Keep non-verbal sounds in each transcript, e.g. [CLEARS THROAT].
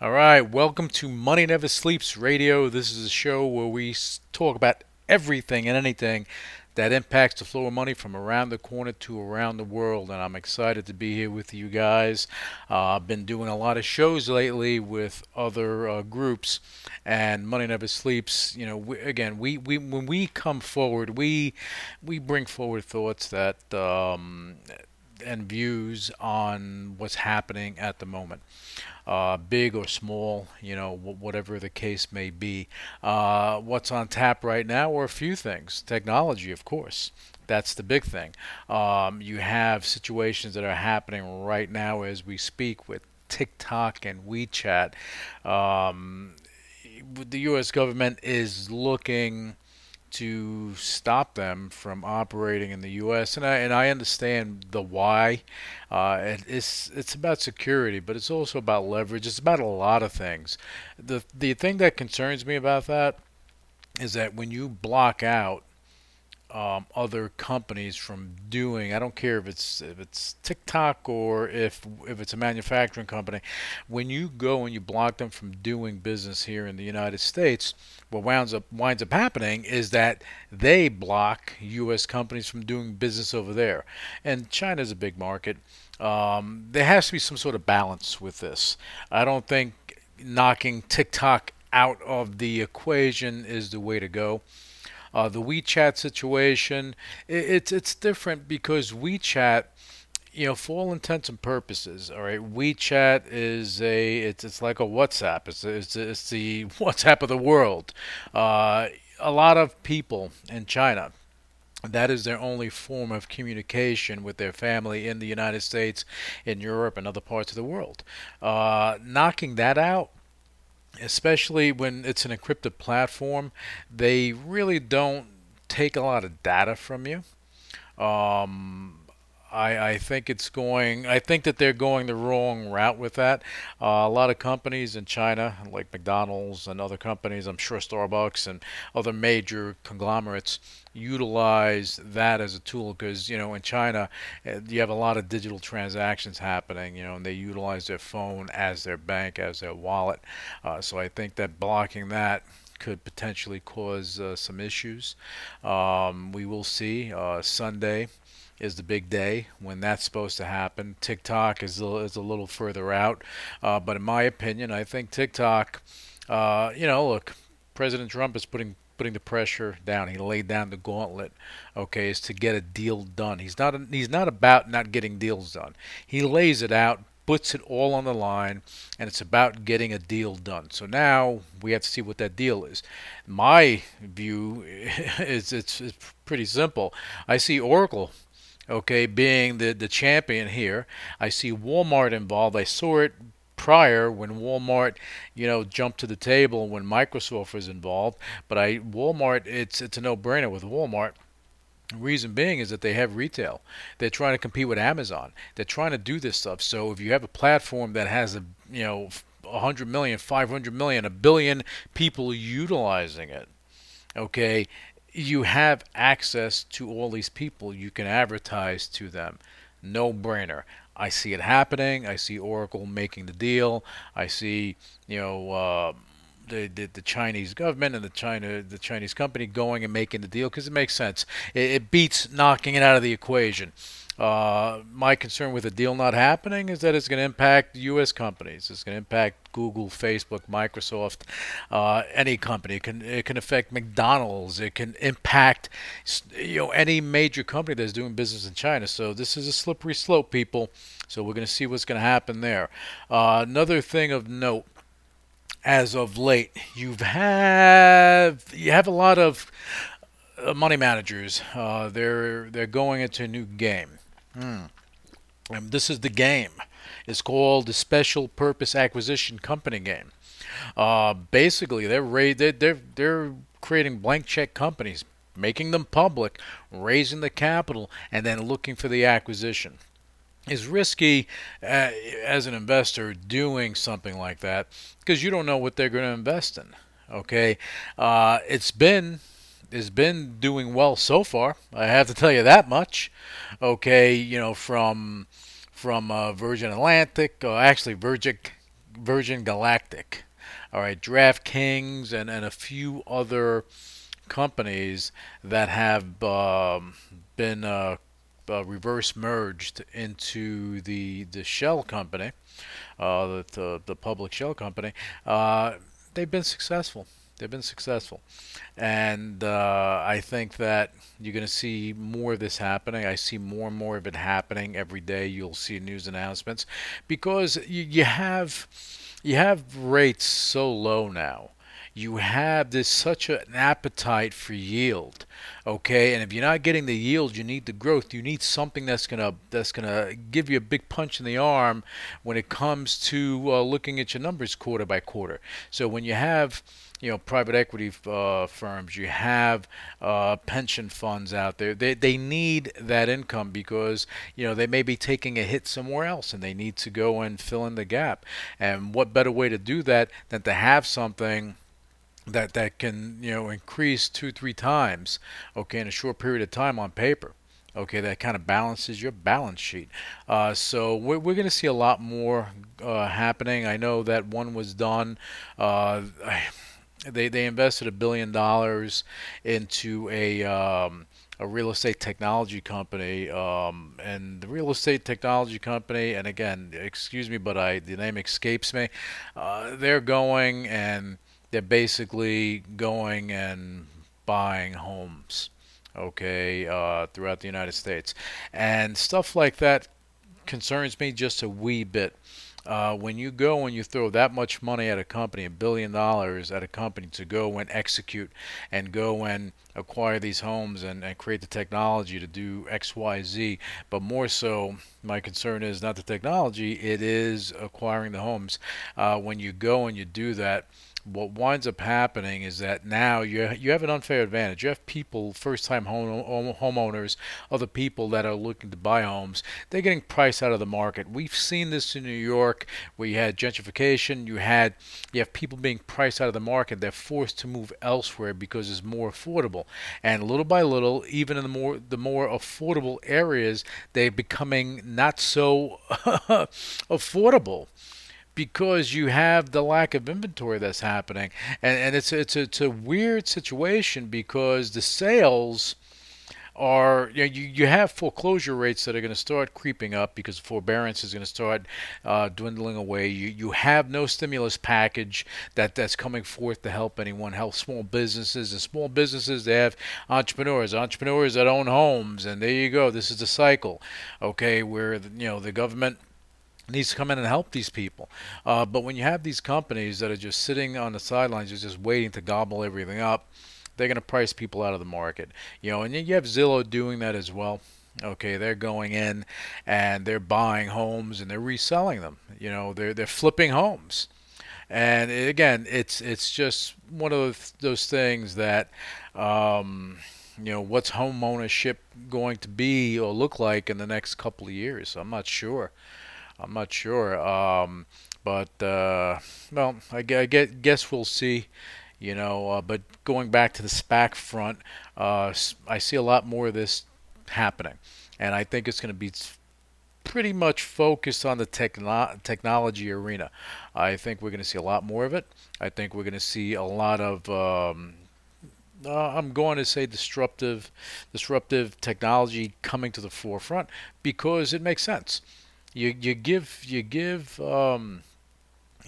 All right, welcome to Money Never Sleeps Radio. This is a show where we talk about everything and anything that impacts the flow of money from around the corner to around the world. And I'm excited to be here with you guys. Uh, I've been doing a lot of shows lately with other uh, groups, and Money Never Sleeps. You know, we, again, we, we when we come forward, we we bring forward thoughts that. Um, and views on what's happening at the moment, uh, big or small, you know, wh- whatever the case may be. Uh, what's on tap right now are a few things. Technology, of course. That's the big thing. Um, you have situations that are happening right now as we speak with TikTok and WeChat. Um, the U.S. government is looking to stop them from operating in the U.S. and I and I understand the why. Uh, it, it's it's about security, but it's also about leverage. It's about a lot of things. The the thing that concerns me about that is that when you block out um, other companies from doing. I don't care if it's if it's TikTok or if if it's a manufacturing company. When you go and you block them from doing business here in the United States, what winds up winds up happening is that they block U.S. companies from doing business over there. And China is a big market. Um, there has to be some sort of balance with this. I don't think knocking TikTok out of the equation is the way to go. Uh, the WeChat situation, i it's it's different because WeChat, you know, for all intents and purposes, all right, WeChat is a it's it's like a WhatsApp. It's it's, it's the [LAUGHS] WhatsApp of the world. Uh, a lot of people in China. That is their only form of communication with their family in the United States, in Europe, and other parts of the world. Uh, knocking that out especially when it's an encrypted platform, they really don't take a lot of data from you. Um, I, I think it's going. I think that they're going the wrong route with that. Uh, a lot of companies in China, like McDonald's and other companies, I'm sure Starbucks and other major conglomerates, utilize that as a tool because you know in China uh, you have a lot of digital transactions happening. You know, and they utilize their phone as their bank, as their wallet. Uh, so I think that blocking that could potentially cause uh, some issues. Um, we will see. Uh, Sunday is the big day when that's supposed to happen. TikTok is a, is a little further out, uh, but in my opinion, I think TikTok. Uh, you know, look, President Trump is putting putting the pressure down. He laid down the gauntlet. Okay, is to get a deal done. He's not he's not about not getting deals done. He lays it out, puts it all on the line, and it's about getting a deal done. So now we have to see what that deal is. My view [LAUGHS] is it's, it's pretty simple. I see Oracle okay, being the, the champion here. I see Walmart involved. I saw it prior when Walmart, you know, jumped to the table when Microsoft was involved. But I Walmart, it's it's a no-brainer with Walmart. Reason being is that they have retail. They're trying to compete with Amazon. They're trying to do this stuff. So if you have a platform that has a you know 100 million, 500 million, a billion people utilizing it, okay, you have access to all these people. You can advertise to them. No brainer. I see it happening. I see Oracle making the deal. I see, you know, uh, the, the the Chinese government and the China the Chinese company going and making the deal because it makes sense. It, it beats knocking it out of the equation. Uh, my concern with the deal not happening is that it's going to impact U.S. companies. It's going to impact Google, Facebook, Microsoft, uh, any company. It can it can affect McDonald's. It can impact you know any major company that's doing business in China. So this is a slippery slope, people. So we're going to see what's going to happen there. Uh, another thing of note as of late. You have you have a lot of uh, money managers. Uh, they're they're going into a new game. Hmm. Um, this is the game. It's called the Special Purpose Acquisition Company game. Uh, basically, they're, ra- they're they're they're creating blank check companies, making them public, raising the capital, and then looking for the acquisition. Is risky uh, as an investor doing something like that because you don't know what they're going to invest in. Okay, uh, it's been it's been doing well so far. I have to tell you that much. Okay, you know from from uh, Virgin Atlantic, or actually Virgin Virgin Galactic. All right, DraftKings and and a few other companies that have um, been uh, reverse merged into the the shell company, uh, the, the, the public shell company. Uh, they've been successful. They've been successful, and uh, I think that you're going to see more of this happening. I see more and more of it happening every day. You'll see news announcements because you, you have you have rates so low now you have this such an appetite for yield okay? And if you're not getting the yield you need the growth you need something that's going to that's going to give you a big punch in the arm when it comes to uh, looking at your numbers quarter by quarter. So when you have you know private equity uh, firms you have uh, pension funds out there they, they need that income because you know they may be taking a hit somewhere else and they need to go and fill in the gap. And what better way to do that than to have something that that can you know increase two three times okay in a short period of time on paper okay that kind of balances your balance sheet uh, so we're, we're going to see a lot more uh, happening i know that one was done uh, [SIGHS] they, they invested a billion dollars into a um, a real estate technology company, um, and the real estate technology company, and again, excuse me, but I the name escapes me. Uh, they're going and they're basically going and buying homes, okay, uh, throughout the United States. And stuff like that concerns me just a wee bit. Uh, when you go and you throw that much money at a company, a billion dollars at a company to go and execute and go and acquire these homes and, and create the technology to do X, Y, Z, but more so, my concern is not the technology, it is acquiring the homes. Uh, when you go and you do that, what winds up happening is that now you you have an unfair advantage. You have people, first-time home, homeowners, other people that are looking to buy homes. They're getting priced out of the market. We've seen this in New York, where you had gentrification. You had you have people being priced out of the market. They're forced to move elsewhere because it's more affordable. And little by little, even in the more the more affordable areas, they're becoming not so [LAUGHS] affordable because you have the lack of inventory that's happening, and and it's it's a, it's a weird situation because the sales are you, know, you, you have foreclosure rates that are going to start creeping up because forbearance is going to start uh, dwindling away. You you have no stimulus package that that's coming forth to help anyone, help small businesses and small businesses. They have entrepreneurs, entrepreneurs that own homes, and there you go. This is the cycle, okay, where you know the government needs to come in and help these people. Uh, but when you have these companies that are just sitting on the sidelines, just waiting to gobble everything up, they're going to price people out of the market. You know, and you have Zillow doing that as well. Okay, they're going in and they're buying homes and they're reselling them. You know, they're they're flipping homes. And again, it's it's just one of those things that um, you know what's home ownership going to be or look like in the next couple of years. I'm not sure. I'm not sure. Um, but uh, well, I, I guess we'll see. You know, uh, but going back to the SPAC front, uh, I see a lot more of this happening, and I think it's going to be pretty much focused on the techno- technology arena. I think we're going to see a lot more of it. I think we're going to see a lot of um, uh, I'm going to say disruptive, disruptive technology coming to the forefront because it makes sense you you give you give um,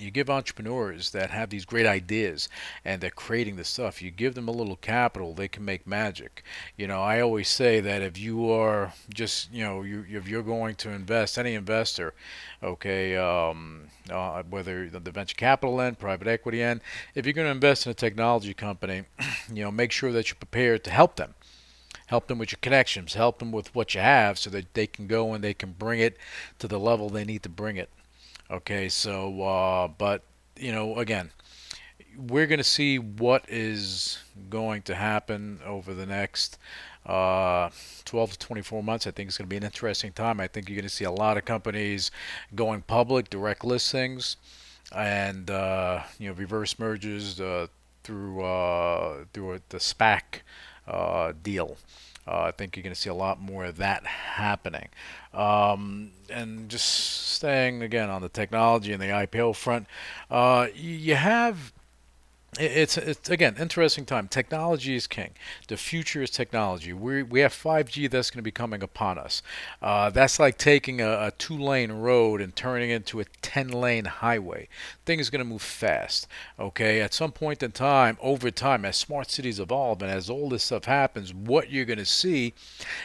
you give entrepreneurs that have these great ideas and they're creating the stuff you give them a little capital they can make magic. You know i always say that if you are just you know you, if you're going to invest any investor okay um, uh, whether the venture capital end private equity end if you're going to invest in a technology company [CLEARS THROAT] you know make sure that you're prepared to help them help them with your connections, help them with what you have, so that they can go and they can bring it to the level they need to bring it. Okay, so uh, but you know again, we're going to see what is going to happen over the next uh, 12 to 24 months. I think it's going to be an interesting time. I think you're going to see a lot of companies going public, direct listings, and uh, you know reverse mergers uh, through uh, through the SPAC uh, deal. Uh, I think you're going to see a lot more of that happening. Um, and just staying again on the technology and the IPO front, uh, you have it's it's again interesting time. Technology is king. The future is technology. We we have 5G that's going to be coming upon us. Uh, that's like taking a, a two-lane road and turning it into a 10-lane highway. Thing is going to move fast. Okay, at some point in time, over time, as smart cities evolve and as all this stuff happens, what you're going to see,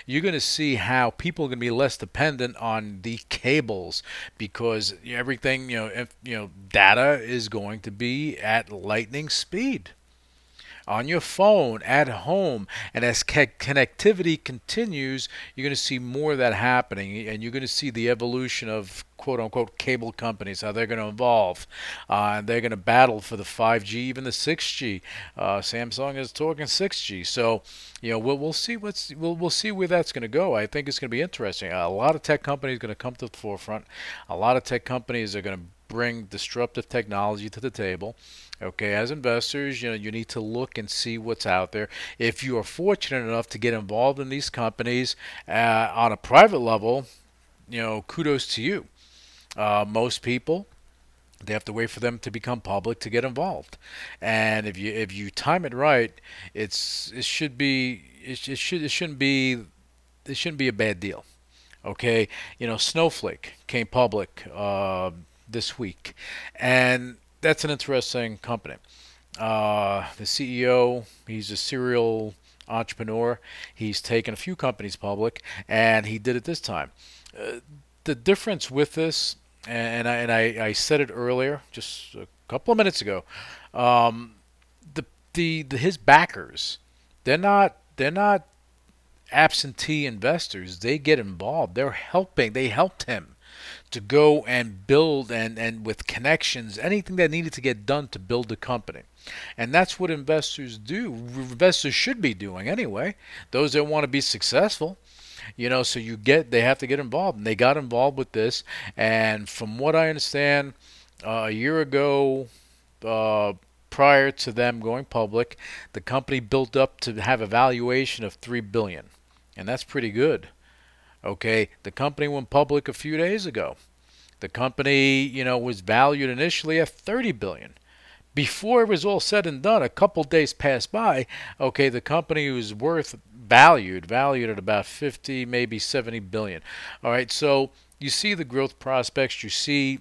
you're going to see how people are going to be less dependent on the cables because everything you know, if, you know, data is going to be at lightning speed. On your phone at home and as connectivity continues you're going to see more of that happening and you're going to see the evolution of quote unquote cable companies how they're going to evolve. Uh, and they're going to battle for the 5g even the 6g uh, samsung is talking 6g so you know we'll, we'll see what's we'll, we'll see where that's going to go. I think it's going to be interesting. A lot of tech companies are going to come to the forefront. A lot of tech companies are going to bring disruptive technology to the table Okay, as investors, you know, you need to look and see what's out there. If you are fortunate enough to get involved in these companies uh, on a private level, you know, kudos to you. Uh, most people, they have to wait for them to become public to get involved. And if you if you time it right, it's it should be it, it should it shouldn't be it shouldn't be a bad deal. Okay, you know, Snowflake came public uh, this week, and that's an interesting company. Uh, the CEO, he's a serial entrepreneur. He's taken a few companies public, and he did it this time. Uh, the difference with this, and I, and I, I said it earlier, just a couple of minutes ago, um, the, the the his backers, they're not they're not absentee investors. They get involved. They're helping. They helped him to go and build and, and with connections, anything that needed to get done to build the company. And that's what investors do. Investors should be doing anyway. Those that want to be successful. You know, so you get they have to get involved. And they got involved with this. And from what I understand, uh, a year ago, uh, prior to them going public, the company built up to have a valuation of three billion, and that's pretty good. Okay, the company went public a few days ago. The company, you know, was valued initially at 30 billion. Before it was all said and done, a couple days passed by. Okay, the company was worth valued, valued at about 50, maybe 70 billion. All right, so you see the growth prospects, you see,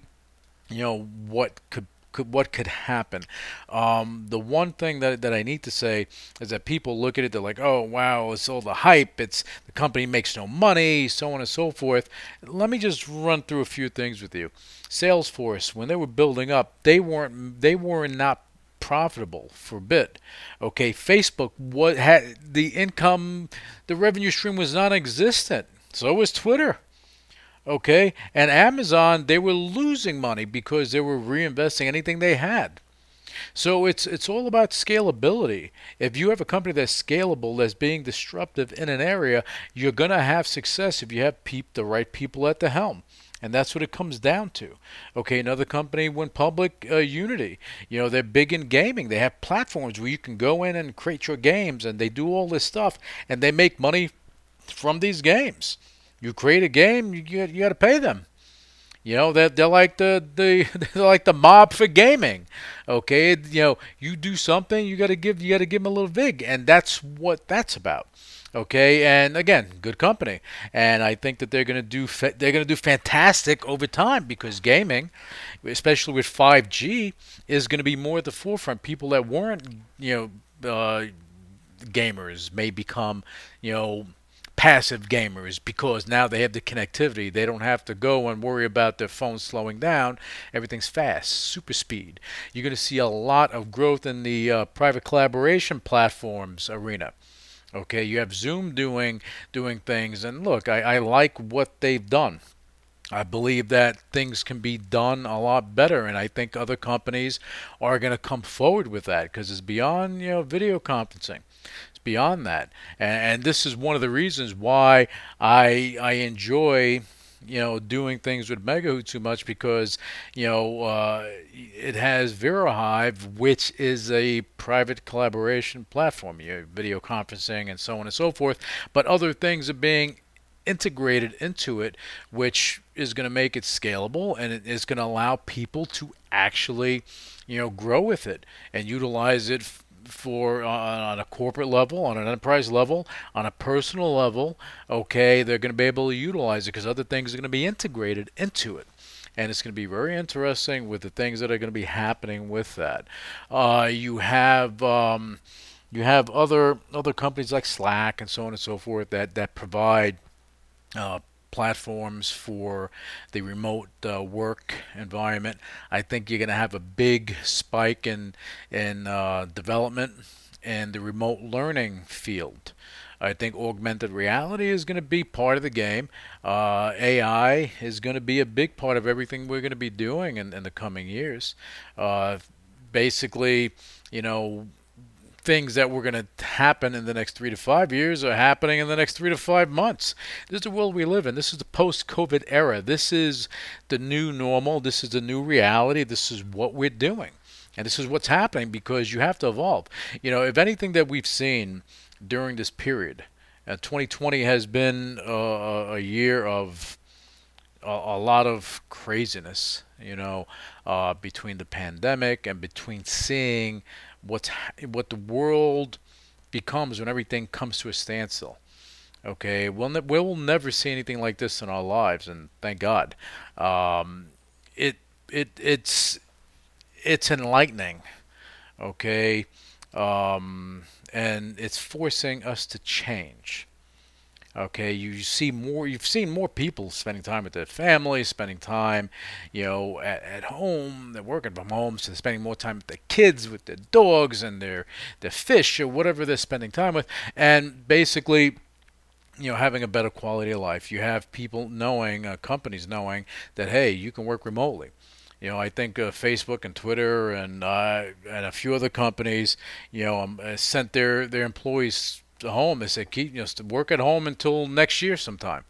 you know, what could could, what could happen. Um, the one thing that, that I need to say is that people look at it, they're like, oh, wow, it's all the hype. It's the company makes no money, so on and so forth. Let me just run through a few things with you. Salesforce, when they were building up, they weren't they were not profitable for bit. Okay, Facebook what had the income, the revenue stream was non-existent. So was Twitter. Okay? And Amazon, they were losing money because they were reinvesting anything they had. So it's it's all about scalability. If you have a company that's scalable, that's being disruptive in an area, you're gonna have success if you have peep the right people at the helm. And that's what it comes down to. Okay, another company went public, uh, Unity. You know, they're big in gaming. They have platforms where you can go in and create your games, and they do all this stuff, and they make money from these games. You create a game, you get, you got to pay them. You know they're, they're like the, the [LAUGHS] they're like the mob for gaming. Okay, you know you do something, you got to give you got to give them a little vig, and that's what that's about. Okay, and again, good company, and I think that they're gonna do fa- they're gonna do fantastic over time because gaming, especially with 5G, is gonna be more at the forefront. People that weren't you know uh, gamers may become you know passive gamers because now they have the connectivity. They don't have to go and worry about their phone slowing down. Everything's fast, super speed. You're going to see a lot of growth in the uh, private collaboration platforms arena. Okay, you have Zoom doing doing things, and look, I, I like what they've done. I believe that things can be done a lot better, and I think other companies are going to come forward with that because it's beyond you know video conferencing. Beyond that, and, and this is one of the reasons why I I enjoy you know doing things with MegaHoot too much because you know uh, it has VeroHive, which is a private collaboration platform, you know, video conferencing and so on and so forth. But other things are being integrated into it, which is going to make it scalable and it is going to allow people to actually, you know, grow with it and utilize it for uh, on a corporate level, on an enterprise level, on a personal level. Okay, they're going to be able to utilize it because other things are going to be integrated into it and it's going to be very interesting with the things that are going to be happening with that. Uh, you have um, you have other other companies like Slack and so on and so forth that that provide uh, platforms for the remote uh, work environment. I think you're going to have a big spike in in uh, development in the remote learning field. I think augmented reality is going to be part of the game. Uh, AI is going to be a big part of everything we're going to be doing in, in the coming years. Uh, basically, you know, things that were going to happen in the next three to five years are happening in the next three to five months. This is the world we live in. This is the post COVID era. This is the new normal. This is the new reality. This is what we're doing. And this is what's happening because you have to evolve. You know, if anything that we've seen during this period, uh, 2020 has been uh, a year of a, a, lot of craziness, you know, uh, between the pandemic and between seeing what's what the world becomes when everything comes to a standstill. Okay, we'll ne- we'll never see anything like this in our lives, and thank God. Um, it it it's it's enlightening. Okay, um, and it's forcing us to change. Okay, you see more. You've seen more people spending time with their families, spending time, you know, at, at home. They're working from home, so they're spending more time with their kids, with their dogs, and their their fish or whatever they're spending time with. And basically, you know, having a better quality of life. You have people knowing, uh, companies knowing that hey, you can work remotely. You know, I think uh, Facebook and Twitter and uh, and a few other companies, you know, um, sent their their employees home. They said keep you know work at home until next year sometime.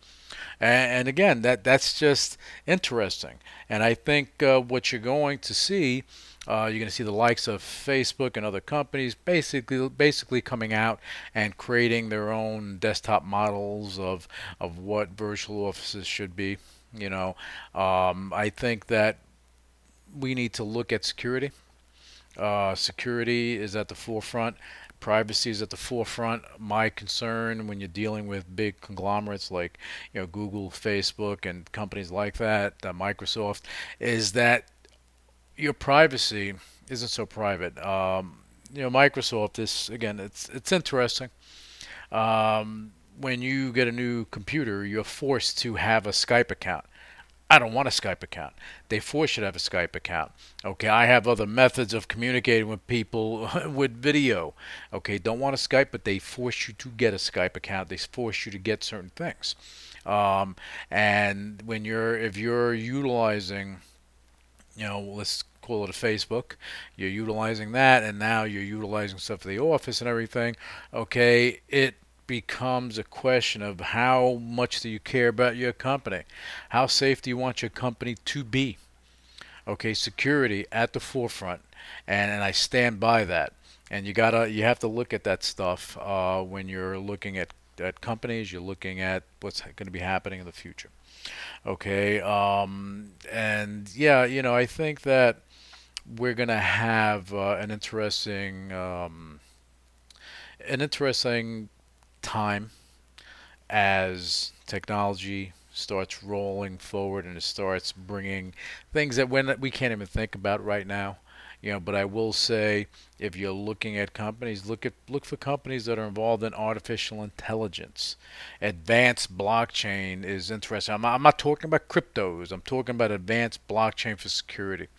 And, and again, that that's just interesting. And I think uh, what you're going to see. Uh, you're going to see the likes of Facebook and other companies basically basically coming out and creating their own desktop models of of what virtual offices should be. You know, um, I think that we need to look at security. Uh, security is at the forefront. Privacy is at the forefront. My concern when you're dealing with big conglomerates like you know Google, Facebook, and companies like that, uh, Microsoft, is that your privacy isn't so private. Um, you know, Microsoft is again, it's it's interesting. Um, when you get a new computer, you're forced to have a Skype account. I don't want a Skype account. They force you to have a Skype account. Okay, I have other methods of communicating with people [LAUGHS] with video. Okay, don't want a Skype, but they force you to get a Skype account. They force you to get certain things. Um, and when you're, if you're utilizing, you know, let's call it a Facebook, you're utilizing that, and now you're utilizing stuff for the office and everything. Okay, it becomes a question of how much do you care about your company? How safe do you want your company to be? Okay, security at the forefront, and, and I stand by that. And you gotta, you have to look at that stuff uh, when you're looking at, at companies. You're looking at what's going to be happening in the future. Okay, um, and yeah, you know, I think that we're going to have uh, an interesting, um, an interesting time as technology starts rolling forward and it starts bringing things that when we can't even think about right now. You know, but I will say if you're looking at companies, look at look for companies that are involved in artificial intelligence. Advanced blockchain is interesting. I'm not, I'm not talking about cryptos. I'm talking about advanced blockchain for security.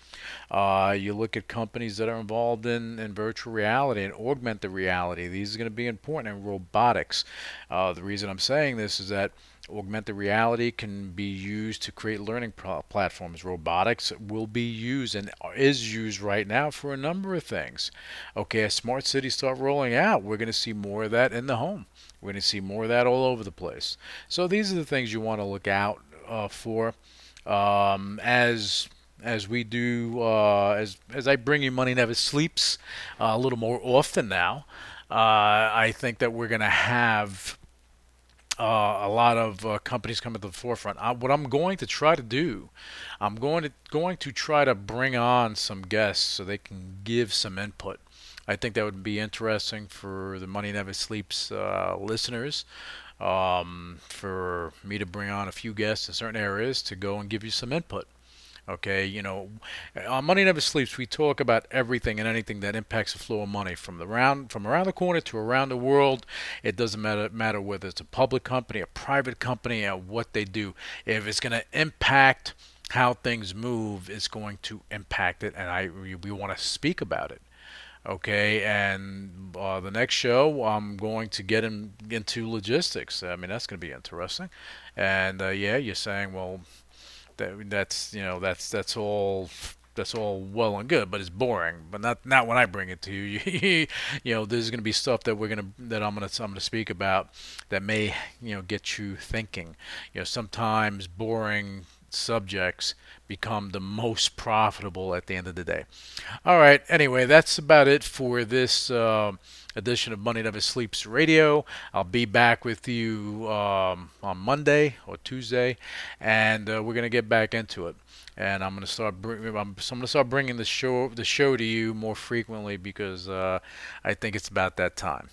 Uh, you look at companies that are involved in, in virtual reality and augmented reality. These are going to be important in robotics. Uh, the reason I'm saying this is that augmented reality can be used to create learning platforms. Robotics will be used and is used right now for a number of things. Okay, as smart cities start rolling out, we're going to see more of that in the home. We're going to see more of that all over the place. So these are the things you want to look out uh, for um, as as we do uh, as as I bring you Money Never Sleeps uh, a little more often now. Uh, I think that we're going to have uh, a lot of uh, companies come to the forefront. I, what I'm going to try to do, I'm going to going to try to bring on some guests so they can give some input. I think that would be interesting for the Money Never Sleeps uh, listeners. Um, for me to bring on a few guests in certain areas to go and give you some input. Okay, you know, on Money Never Sleeps, we talk about everything and anything that impacts the flow of money from the round, from around the corner to around the world. It doesn't matter matter whether it's a public company, a private company, or what they do. If it's going to impact how things move, it's going to impact it, and I we, we want to speak about it. Okay, and uh, the next show, I'm going to get in, into logistics. I mean, that's going to be interesting. And uh, yeah, you're saying, well, that that's you know that's that's all that's all well and good, but it's boring. But not not when I bring it to you. [LAUGHS] you know, there's going to be stuff that we're to that I'm going to I'm to speak about that may you know get you thinking. You know, sometimes boring subjects become the most profitable at the end of the day. All right. Anyway, that's about it for this. Uh, edition of Money Never Sleeps Radio. I'll be back with you um, on Monday or Tuesday, and uh, we're gonna get back into it. And I'm gonna start. Bring, I'm, I'm, gonna start bringing the show the show to you more frequently because uh, I think it's about that time.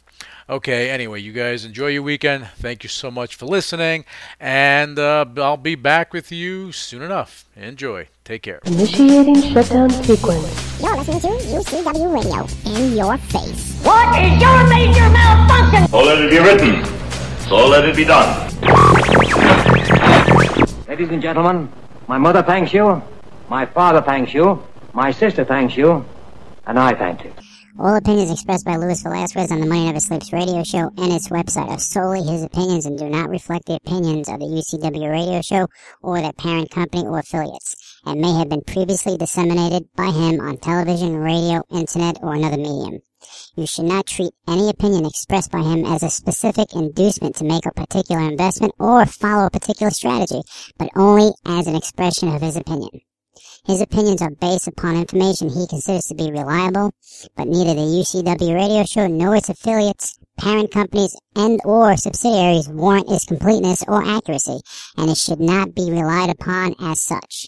Okay. Anyway, you guys enjoy your weekend. Thank you so much for listening, and uh, I'll be back with you soon enough. Enjoy. Take care. Initiating shutdown sequence. You're listening to UCW Radio in your face. What is your major malfunction? So let it be written. So let it be done. Ladies and gentlemen, my mother thanks you, my father thanks you, my sister thanks you, and I thank you. All opinions expressed by Luis Velazquez on the Money Never Sleeps radio show and its website are solely his opinions and do not reflect the opinions of the UCW radio show or their parent company or affiliates, and may have been previously disseminated by him on television, radio, internet, or another medium. You should not treat any opinion expressed by him as a specific inducement to make a particular investment or follow a particular strategy, but only as an expression of his opinion. His opinions are based upon information he considers to be reliable, but neither the UCW radio show nor its affiliates, parent companies, and or subsidiaries warrant its completeness or accuracy, and it should not be relied upon as such.